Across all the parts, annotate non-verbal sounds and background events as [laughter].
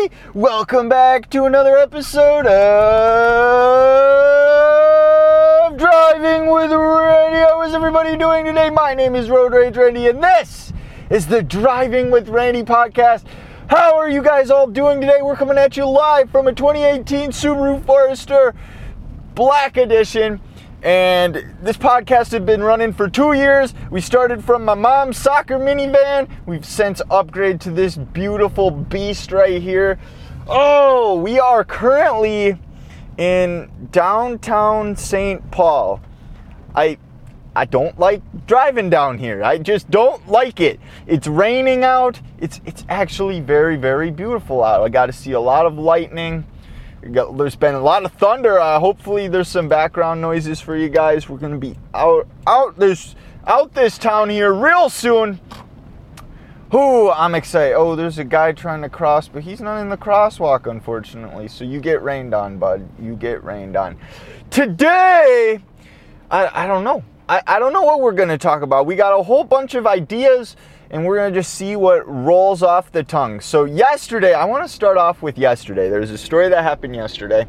everybody. Welcome back to another episode of Driving with Randy. How is everybody doing today? My name is Road Rage Randy, and this is the Driving with Randy podcast. How are you guys all doing today? We're coming at you live from a 2018 Subaru Forester Black Edition. And this podcast had been running for two years. We started from my mom's soccer minivan. We've since upgraded to this beautiful beast right here. Oh, we are currently in downtown St. Paul. I I don't like driving down here. I just don't like it. It's raining out. It's it's actually very very beautiful out. I got to see a lot of lightning there's been a lot of thunder. Uh, hopefully, there's some background noises for you guys. We're gonna be out out this out this town here real soon. Who I'm excited. Oh, there's a guy trying to cross, but he's not in the crosswalk, unfortunately. So you get rained on, bud. You get rained on. Today, I, I don't know. I, I don't know what we're gonna talk about. We got a whole bunch of ideas and we're gonna just see what rolls off the tongue. So, yesterday, I wanna start off with yesterday. There's a story that happened yesterday.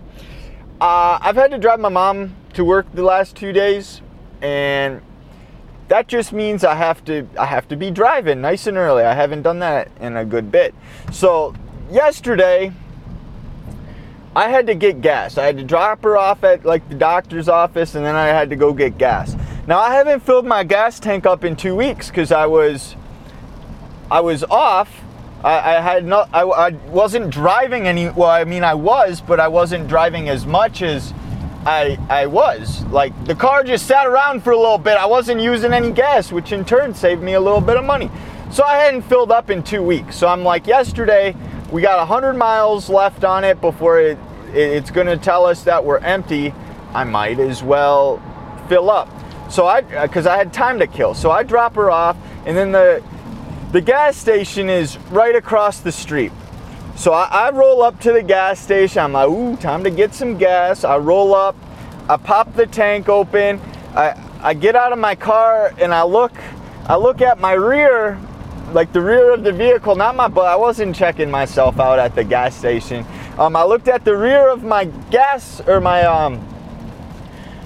Uh, I've had to drive my mom to work the last two days, and that just means I have to I have to be driving nice and early. I haven't done that in a good bit. So yesterday I had to get gas. I had to drop her off at like the doctor's office and then I had to go get gas. Now I haven't filled my gas tank up in 2 weeks cuz I was I was off. I, I had not. I, I wasn't driving any. Well, I mean, I was, but I wasn't driving as much as I I was. Like the car just sat around for a little bit. I wasn't using any gas, which in turn saved me a little bit of money. So I hadn't filled up in two weeks. So I'm like, yesterday we got 100 miles left on it before it, it it's going to tell us that we're empty. I might as well fill up. So I, because I had time to kill. So I drop her off, and then the the gas station is right across the street. So I, I, roll up to the gas station. I'm like, ooh, time to get some gas. I roll up, I pop the tank open. I, I get out of my car and I look, I look at my rear, like the rear of the vehicle, not my butt. I wasn't checking myself out at the gas station. Um, I looked at the rear of my gas or my um,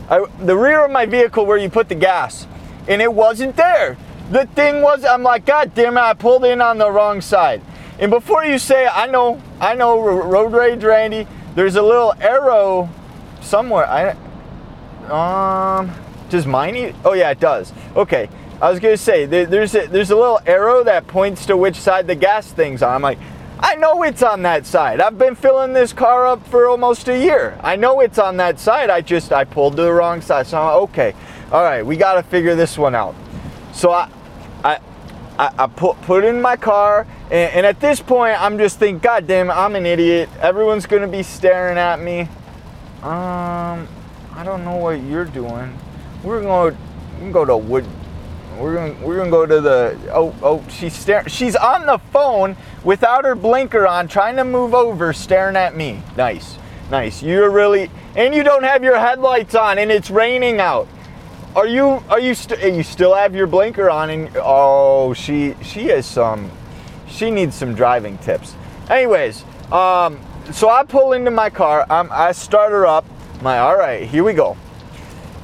I, the rear of my vehicle where you put the gas, and it wasn't there. The thing was, I'm like, God damn it, I pulled in on the wrong side. And before you say, I know, I know, Road Rage Randy, there's a little arrow somewhere. I, um, does mine? Oh yeah, it does. Okay, I was gonna say there, there's a, there's a little arrow that points to which side the gas thing's on. I'm like, I know it's on that side. I've been filling this car up for almost a year. I know it's on that side. I just I pulled to the wrong side. So I'm like, okay, all right, we got to figure this one out. So I, I, I, put put in my car, and, and, at this point, I'm just thinking, God damn it, I'm an idiot. Everyone's gonna be staring at me. Um, I don't know what you're doing. We're gonna, we go to Wood. We're gonna we're gonna go to the oh oh she's staring she's on the phone without her blinker on trying to move over staring at me nice nice you're really and you don't have your headlights on and it's raining out are you are you you still have your blinker on and oh she she has some she needs some driving tips. Anyways, um, so I pull into my car. I'm, I start her up. My all right, here we go.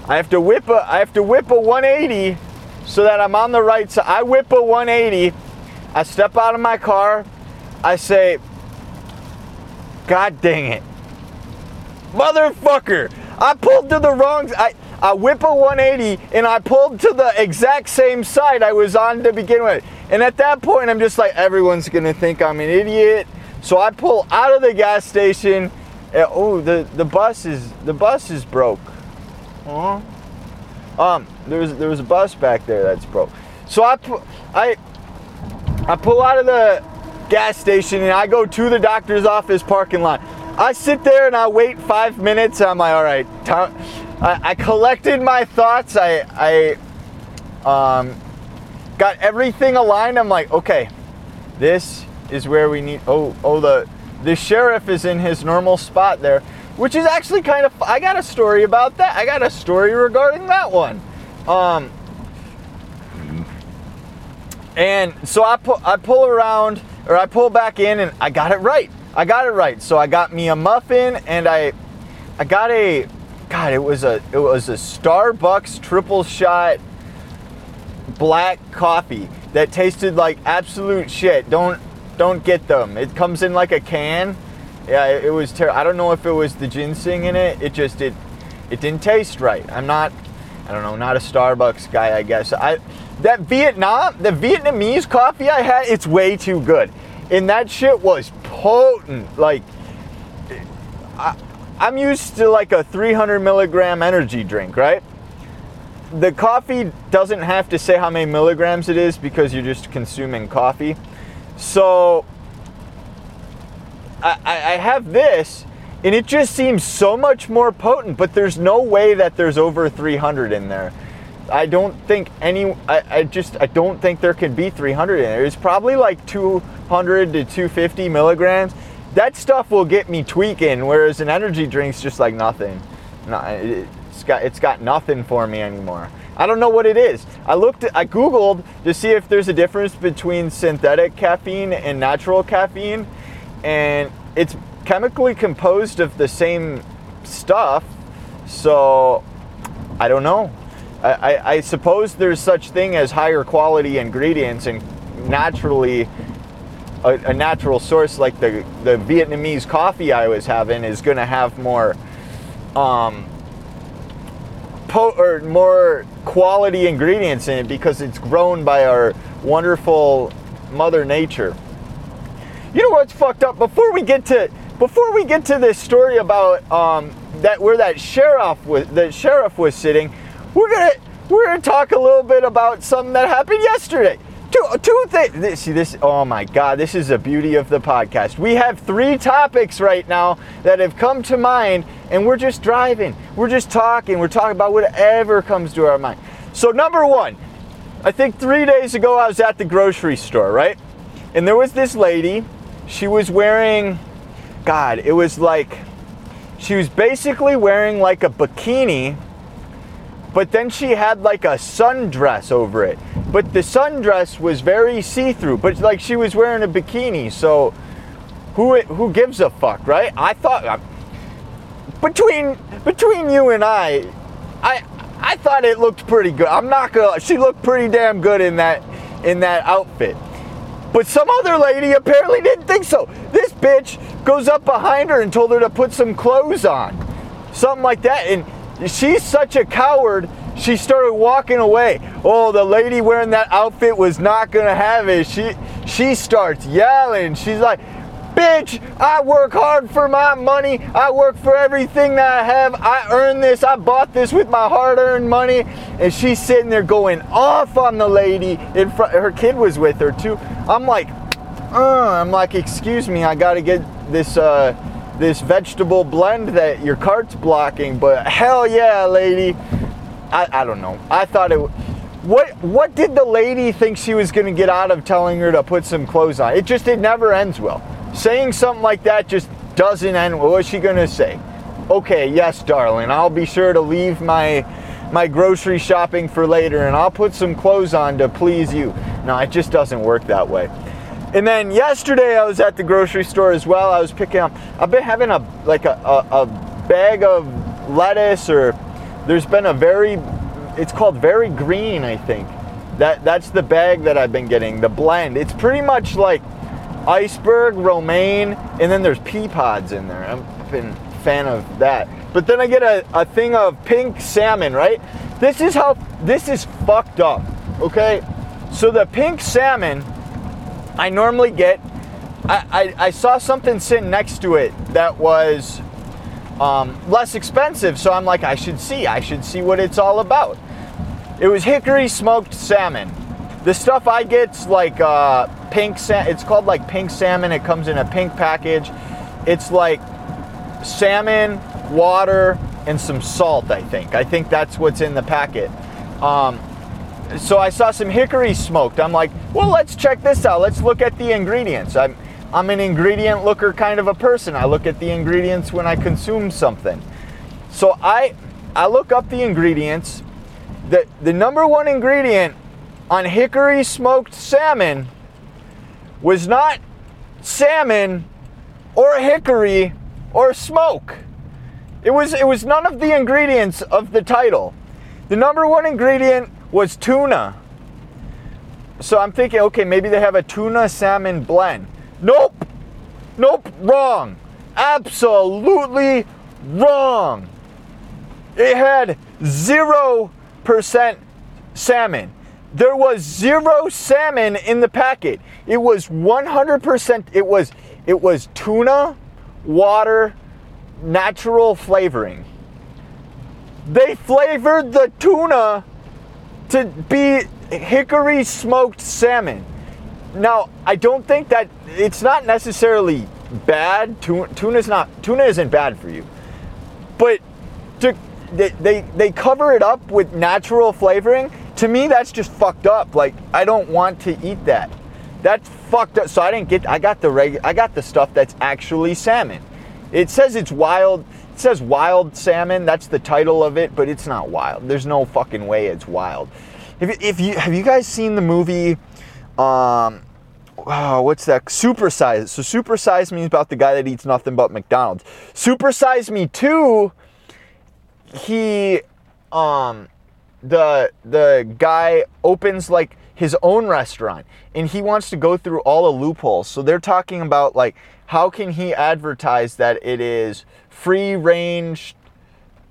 I have to whip a I have to whip a 180 so that I'm on the right side. I whip a 180. I step out of my car. I say, God dang it, motherfucker! I pulled to the wrong. I I whip a 180 and I pulled to the exact same side I was on to begin with. And at that point, I'm just like, everyone's gonna think I'm an idiot. So I pull out of the gas station. And, oh, the, the bus is the bus is broke. Huh? Um, there's there was a bus back there that's broke. So I I I pull out of the gas station and I go to the doctor's office parking lot. I sit there and I wait five minutes. I'm like, all right, time I, I collected my thoughts. I, I um, got everything aligned. I'm like, okay, this is where we need. Oh, oh, the the sheriff is in his normal spot there, which is actually kind of. I got a story about that. I got a story regarding that one. Um, and so I pull I pull around or I pull back in and I got it right. I got it right. So I got me a muffin and I I got a God, it was a it was a Starbucks triple shot black coffee that tasted like absolute shit. Don't don't get them. It comes in like a can. Yeah, it, was terrible. I don't know if it was the ginseng in it. It just it it didn't taste right. I'm not I don't know, not a Starbucks guy, I guess. I that Vietnam, the Vietnamese coffee I had, it's way too good. And that shit was potent. Like I, I'm used to like a 300 milligram energy drink, right? The coffee doesn't have to say how many milligrams it is because you're just consuming coffee. So I, I have this and it just seems so much more potent, but there's no way that there's over 300 in there. I don't think any, I, I just, I don't think there could be 300 in there. It's probably like 200 to 250 milligrams that stuff will get me tweaking, whereas an energy drink's just like nothing. it's got it's got nothing for me anymore. I don't know what it is. I looked, I googled to see if there's a difference between synthetic caffeine and natural caffeine, and it's chemically composed of the same stuff. So I don't know. I, I, I suppose there's such thing as higher quality ingredients and naturally a, a, natural source like the, the Vietnamese coffee I was having is going to have more um, po- or more quality ingredients in it because it's grown by our wonderful Mother Nature. You know what's fucked up? Before we get to before we get to this story about um, that where that sheriff was the sheriff was sitting, we're gonna we're gonna talk a little bit about something that happened yesterday two, two things. See this? Oh my God! This is the beauty of the podcast. We have three topics right now that have come to mind, and we're just driving. We're just talking. We're talking about whatever comes to our mind. So number one, I think three days ago I was at the grocery store, right? And there was this lady. She was wearing, God, it was like, she was basically wearing like a bikini but then she had like a sundress over it. But the sundress was very see-through, but like she was wearing a bikini, so who who gives a fuck, right? I thought uh, between between you and I, I I thought it looked pretty good. I'm not gonna. She looked pretty damn good in that in that outfit. But some other lady apparently didn't think so. This bitch goes up behind her and told her to put some clothes on, something like that, and she's such a coward. She started walking away. Oh, the lady wearing that outfit was not gonna have it. She she starts yelling. She's like, bitch, I work hard for my money. I work for everything that I have. I earned this. I bought this with my hard-earned money. And she's sitting there going off on the lady. In front, her kid was with her too. I'm like, uh, I'm like, excuse me, I gotta get this. Uh, this vegetable blend that your cart's blocking, but hell yeah, lady. I, I don't know. I thought it. What what did the lady think she was going to get out of telling her to put some clothes on? It just it never ends well. Saying something like that just doesn't end. Well. What's she going to say? Okay, yes, darling. I'll be sure to leave my my grocery shopping for later, and I'll put some clothes on to please you. No, it just doesn't work that way. And then yesterday I was at the grocery store as well. I was picking up. I've been having a like a, a, a bag of lettuce, or there's been a very. It's called very green, I think. That that's the bag that I've been getting. The blend. It's pretty much like iceberg, romaine, and then there's pea pods in there. I've been fan of that. But then I get a, a thing of pink salmon, right? This is how this is fucked up. Okay? So the pink salmon I normally get, I, I, I saw something sitting next to it that was um, less expensive, so I'm like, I should see, I should see what it's all about. It was hickory smoked salmon. The stuff I get's like uh, pink, sa- it's called like pink salmon. It comes in a pink package. It's like salmon, water, and some salt, I think. I think that's what's in the packet. Um, so I saw some hickory smoked. I'm like, well, let's check this out. Let's look at the ingredients. I'm I'm an ingredient looker kind of a person. I look at the ingredients when I consume something. So I I look up the ingredients. The the number one ingredient on hickory smoked salmon was not salmon, or hickory or smoke. It was it was none of the ingredients of the title. The number one ingredient was tuna. So I'm thinking, okay, maybe they have a tuna salmon blend. Nope. Nope, wrong. Absolutely wrong. It had 0% salmon. There was zero salmon in the packet. It was 100% it was it was tuna, water, natural flavoring. They flavored the tuna to be hickory smoked salmon. Now, I don't think that it's not necessarily bad. Tuna is not tuna isn't bad for you, but to, they, they they cover it up with natural flavoring. To me, that's just fucked up. Like I don't want to eat that. That's fucked up. So I didn't get. I got the reg. I got the stuff that's actually salmon. It says it's wild. Says wild salmon. That's the title of it, but it's not wild. There's no fucking way it's wild. If, if you have you guys seen the movie? Um, oh, what's that? Super Size. So Super Size Me is about the guy that eats nothing but McDonald's. Super Size Me Two. He, um, the the guy opens like his own restaurant and he wants to go through all the loopholes. So they're talking about like how can he advertise that it is free range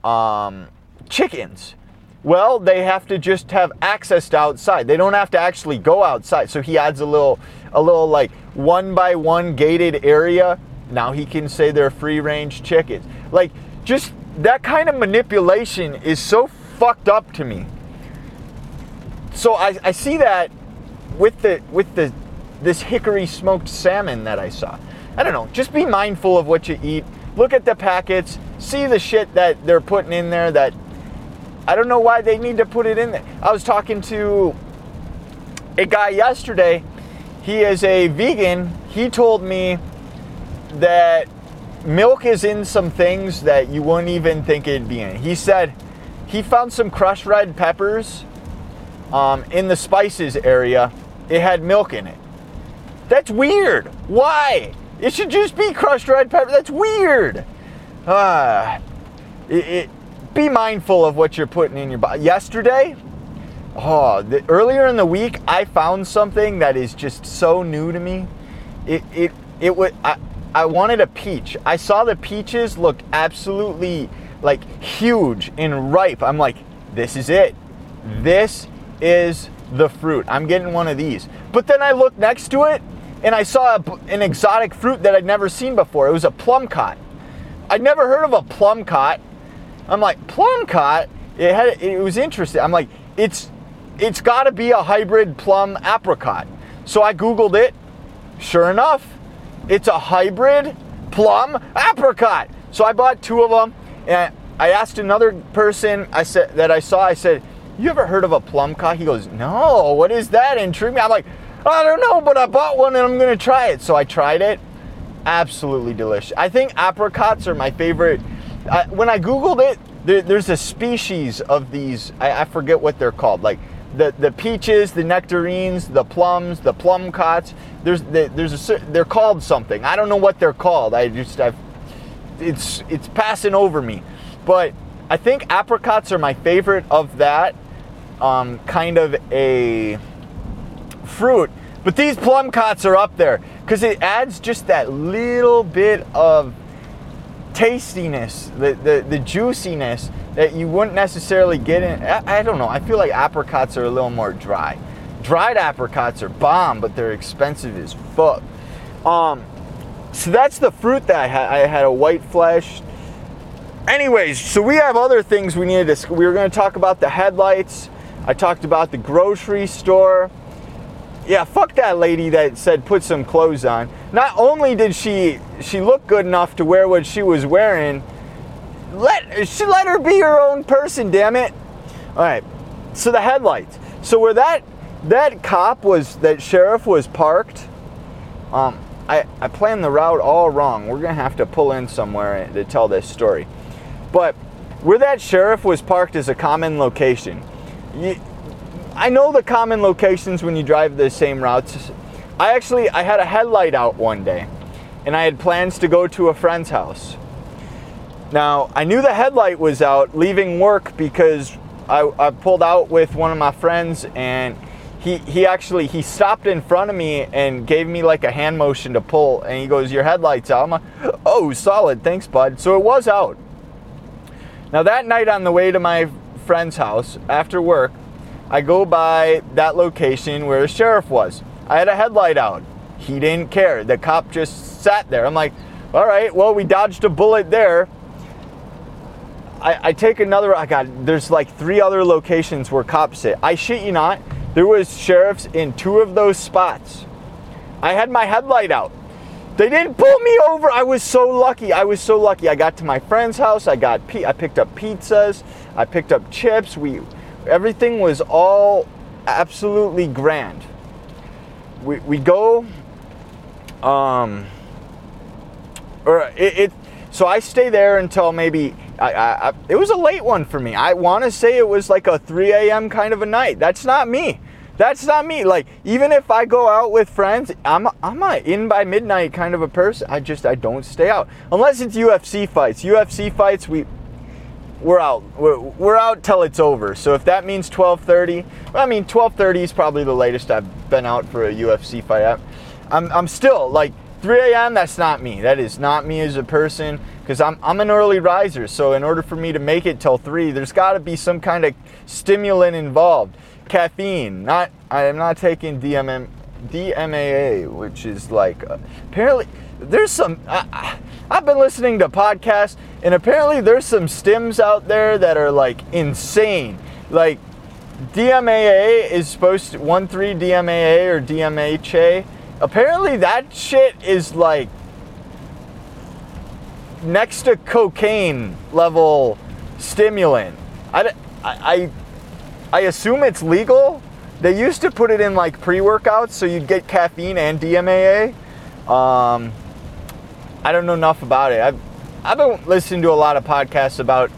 um, chickens? Well, they have to just have access to outside. They don't have to actually go outside. So he adds a little, a little like one by one gated area. Now he can say they're free range chickens. Like just that kind of manipulation is so fucked up to me. So I, I see that with the with the this hickory smoked salmon that I saw. I don't know. Just be mindful of what you eat. Look at the packets. See the shit that they're putting in there that I don't know why they need to put it in there. I was talking to a guy yesterday. He is a vegan. He told me that milk is in some things that you wouldn't even think it'd be in. He said he found some crushed red peppers um, in the spices area. It had milk in it. That's weird. Why? It should just be crushed red pepper. That's weird. Uh, it, it, be mindful of what you're putting in your body. Yesterday, oh, the, earlier in the week, I found something that is just so new to me. It it it would I, I wanted a peach. I saw the peaches look absolutely like huge and ripe. I'm like, this is it. This is the fruit. I'm getting one of these. But then I looked next to it and I saw a, an exotic fruit that I'd never seen before. It was a plumcot. I'd never heard of a plumcot. I'm like, plumcot? It had it was interesting. I'm like, it's it's got to be a hybrid plum apricot. So I googled it. Sure enough, it's a hybrid plum apricot. So I bought two of them and I asked another person I said that I saw I said, "You ever heard of a plum plumcot?" He goes, "No. What is that?" Intrigued me. I'm like, I don't know, but I bought one and I'm gonna try it. So I tried it. Absolutely delicious. I think apricots are my favorite. I, when I googled it, there, there's a species of these. I, I, forget what they're called. Like the the peaches, the nectarines, the plums, the plumcots. There's the, there's a they're called something. I don't know what they're called. I just I've it's it's passing over me, but I think apricots are my favorite of that um, kind of a fruit. But these plumcots are up there because it adds just that little bit of tastiness, the, the, the juiciness that you wouldn't necessarily get in. I, I, don't know. I feel like apricots are a little more dry. Dried apricots are bomb, but they're expensive as fuck. Um, so that's the fruit that I had. I had a white flesh. Anyways, so we have other things we needed to. We were going to talk about the headlights. I talked about the grocery store yeah, fuck that lady that said put some clothes on. Not only did she she look good enough to wear what she was wearing, let she let her be her own person, damn it. All right. So the headlights. So where that that cop was that sheriff was parked, um I I planned the route all wrong. We're to have to pull in somewhere to tell this story. But where that sheriff was parked is a common location. You, I know the common locations when you drive the same routes. I actually I had a headlight out one day, and I had plans to go to a friend's house. Now, I knew the headlight was out leaving work because I, I pulled out with one of my friends and he, he actually he stopped in front of me and gave me like a hand motion to pull and he goes your headlights out i'm like oh solid thanks bud so it was out now that night on the way to my friend's house after work i go by that location where the sheriff was i had a headlight out he didn't care the cop just sat there i'm like all right well we dodged a bullet there I, I take another i got there's like three other locations where cops sit i shit you not there was sheriffs in two of those spots. I had my headlight out. They didn't pull me over. I was so lucky. I was so lucky. I got to my friend's house. I got I picked up pizzas. I picked up chips. We everything was all absolutely grand. We we go um or it, it so I stay there until maybe I, I, it was a late one for me. I want to say it was like a 3 a.m. kind of a night. That's not me. That's not me. Like even if I go out with friends, I'm I'm a in by midnight kind of a person. I just I don't stay out unless it's UFC fights. UFC fights we we're out. We're, we're out till it's over. So if that means 12:30, I mean 12:30 is probably the latest I've been out for a UFC fight. I'm I'm still like 3 a.m. That's not me. That is not me as a person because I'm, I'm an early riser. So in order for me to make it till three, there's got to be some kind of stimulant involved. Caffeine. Not I am not taking DMM, DMAA, which is like uh, apparently there's some. I, I've been listening to podcasts, and apparently there's some stims out there that are like insane. Like DMAA is supposed to one three DMAA or DMHA. Apparently that shit is like next to cocaine level stimulant. I, I, I assume it's legal. They used to put it in like pre workouts so you'd get caffeine and DMAA. Um, I don't know enough about it. I've, I've been listening to a lot of podcasts about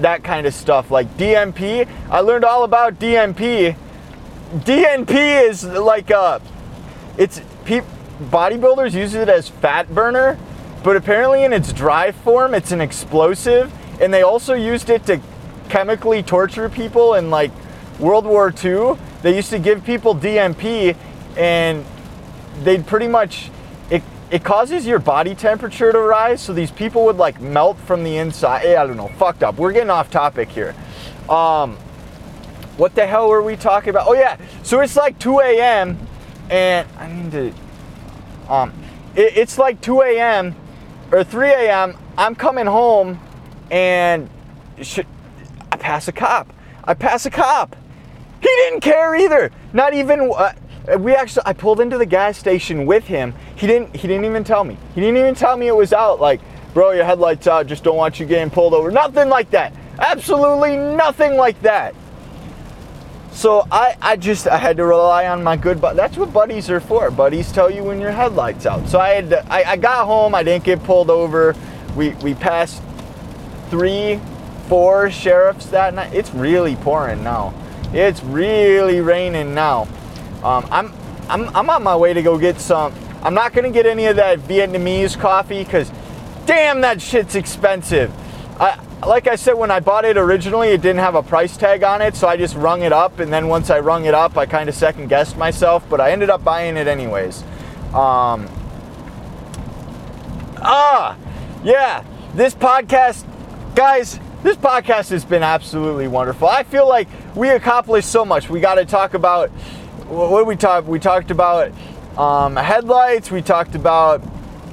that kind of stuff like DMP. I learned all about DMP. DNP is like a, it's pe- bodybuilders use it as fat burner but apparently, in its dry form, it's an explosive, and they also used it to chemically torture people in like World War II. They used to give people DMP, and they'd pretty much it causes your body temperature to rise, so these people would like melt from the inside. I don't know, fucked up. We're getting off topic here. Um, what the hell were we talking about? Oh yeah, so it's like 2 a.m. and I need to. Um, it, it's like 2 a.m or 3 a.m., I'm coming home and should, I pass a cop. I pass a cop. He didn't care either. Not even. Uh, we actually, I pulled into the gas station with him. He didn't. He didn't even tell me. He didn't even tell me it was out. Like, bro, your headlights out. Just don't want you getting pulled over. Nothing like that. Absolutely nothing like that. So I, I just I had to rely on my good but that's what buddies are for. Buddies tell you when your headlights out. So I had to, I, I got home, I didn't get pulled over. We we passed three, four sheriffs that night. It's really pouring now. It's really raining now. Um, I'm I'm I'm on my way to go get some. I'm not gonna get any of that Vietnamese coffee because damn that shit's expensive. I like I said, when I bought it originally, it didn't have a price tag on it, so I just rung it up. And then once I rung it up, I kind of second guessed myself, but I ended up buying it anyways. Um, ah, yeah, this podcast, guys, this podcast has been absolutely wonderful. I feel like we accomplished so much. We got to talk about what we talk? We talked about um, headlights. We talked about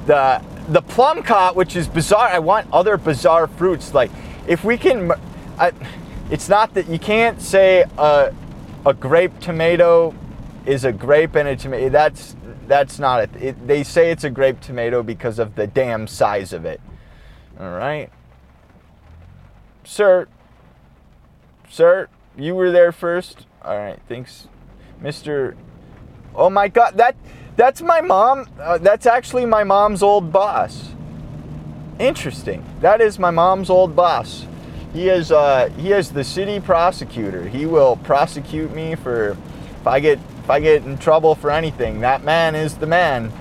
the the plumcot, which is bizarre. I want other bizarre fruits. Like if we can, I, it's not that you can't say a, a grape tomato is a grape and a tomato. That's that's not it. it. They say it's a grape tomato because of the damn size of it. All right, sir. Sir, you were there first. All right, thanks, Mister. Oh my God, that that's my mom. Uh, that's actually my mom's old boss. Interesting. That is my mom's old boss. He is uh, he is the city prosecutor. He will prosecute me for if I get if I get in trouble for anything. That man is the man.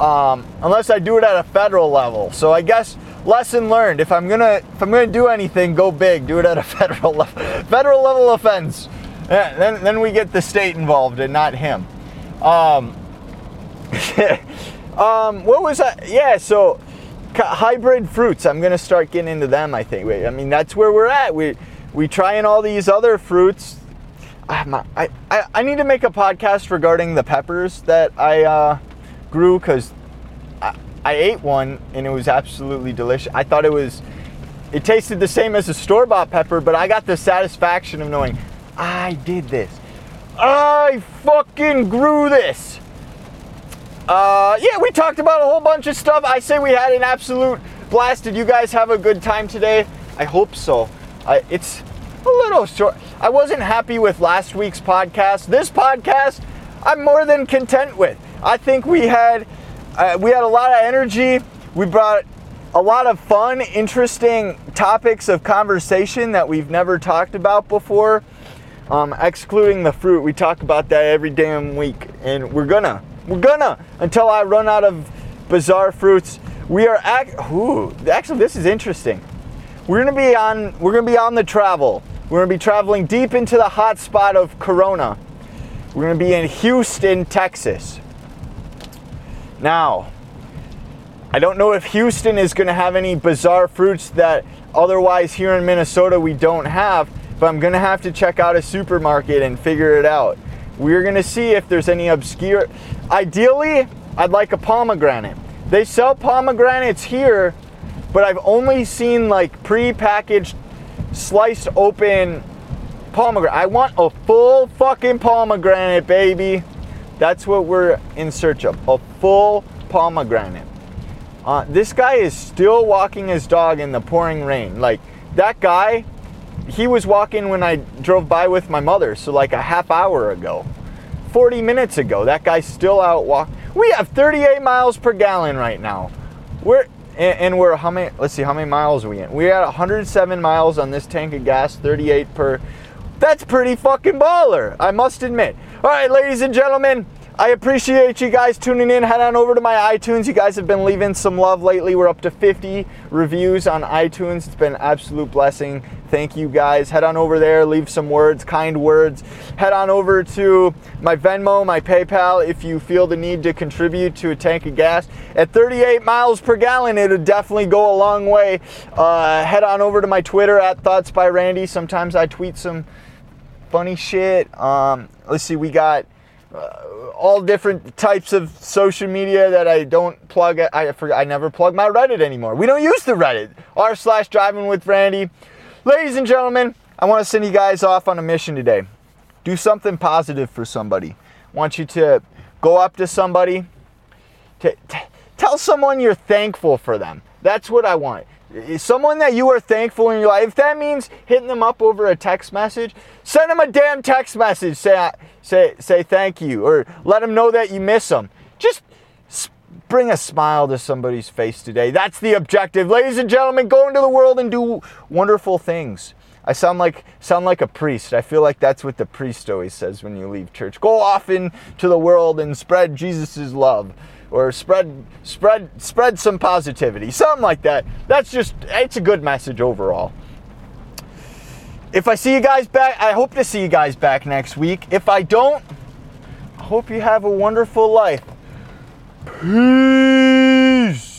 um, unless I do it at a federal level. So I guess lesson learned: if I'm gonna if I'm gonna do anything, go big. Do it at a [laughs] federal level. Federal level offense. Yeah, then then we get the state involved and not him. Um, [laughs] um, what was that? Yeah, so hybrid fruits. I'm gonna start getting into them. I think. Wait I mean, that's where we're at. We we trying all these other fruits. I, I, I need to make a podcast regarding the peppers that I uh, grew because I, I ate one and it was absolutely delicious. I thought it was, it tasted the same as a store bought pepper, but I got the satisfaction of knowing I did this. I fucking grew this. Uh, yeah, we talked about a whole bunch of stuff. I say we had an absolute blast. Did you guys have a good time today? I hope so. I, it's a little short. I wasn't happy with last week's podcast. This podcast, I'm more than content with. I think we had uh, we had a lot of energy. We brought a lot of fun, interesting topics of conversation that we've never talked about before. Um, excluding the fruit, we talk about that every damn week, and we're gonna, we're gonna until I run out of bizarre fruits. We are act. Ooh, actually, this is interesting. We're gonna be on. We're gonna be on the travel. We're gonna be traveling deep into the hot spot of Corona. We're gonna be in Houston, Texas. Now, I don't know if Houston is going to have any bizarre fruits that otherwise here in Minnesota we don't have, but I'm to have to check out a supermarket and figure it out. We're to see if there's any obscure. Ideally, I'd like a pomegranate. They sell pomegranates here, but I've only seen like pre-packaged, sliced open pomegranate. I want a full fucking pomegranate, baby. That's what we're in search of a full pomegranate. Uh, this guy is still walking his dog in the pouring rain. Like, that guy, he was walking when I drove by with my mother, so like a half hour ago. 40 minutes ago, that guy's still out walking. We have 38 miles per gallon right now. We're and, and we're how many? Let's see, how many miles are we in? We're at 107 miles on this tank of gas, 38 per. That's pretty fucking baller, I must admit. All right, ladies and gentlemen, I appreciate you guys tuning in. Head on over to my iTunes. You guys have been leaving some love lately. We're up to 50 reviews on iTunes. It's been an absolute blessing. Thank you guys. Head on over there, leave some words, kind words. Head on over to my Venmo, my PayPal if you feel the need to contribute to a tank of gas. At 38 miles per gallon, it'll definitely go a long way. Uh, head on over to my Twitter at Thoughts by Randy. Sometimes I tweet some funny shit. Um, let's see, we got uh, all different types of social media that I don't plug. I forget, I never plug my Reddit anymore. We don't use the Reddit. R slash driving with Randy. Ladies and gentlemen, I want to send you guys off on a mission today. Do something positive for somebody. I want you to go up to somebody, to, tell someone you're thankful for them. That's what I want someone that you are thankful in your life, if that means hitting them up over a text message, send them a damn text message. Say, say, say thank you, or let them know that you miss them. Just bring a smile to somebody's face today. That's the objective. Ladies and gentlemen, go into the world and do wonderful things. I sound like sound like a priest. I feel like that's what the priest always says when you leave church. Go off into the world and spread Jesus' love or spread spread spread some positivity something like that that's just it's a good message overall if i see you guys back i hope to see you guys back next week if i don't i hope you have a wonderful life Peace.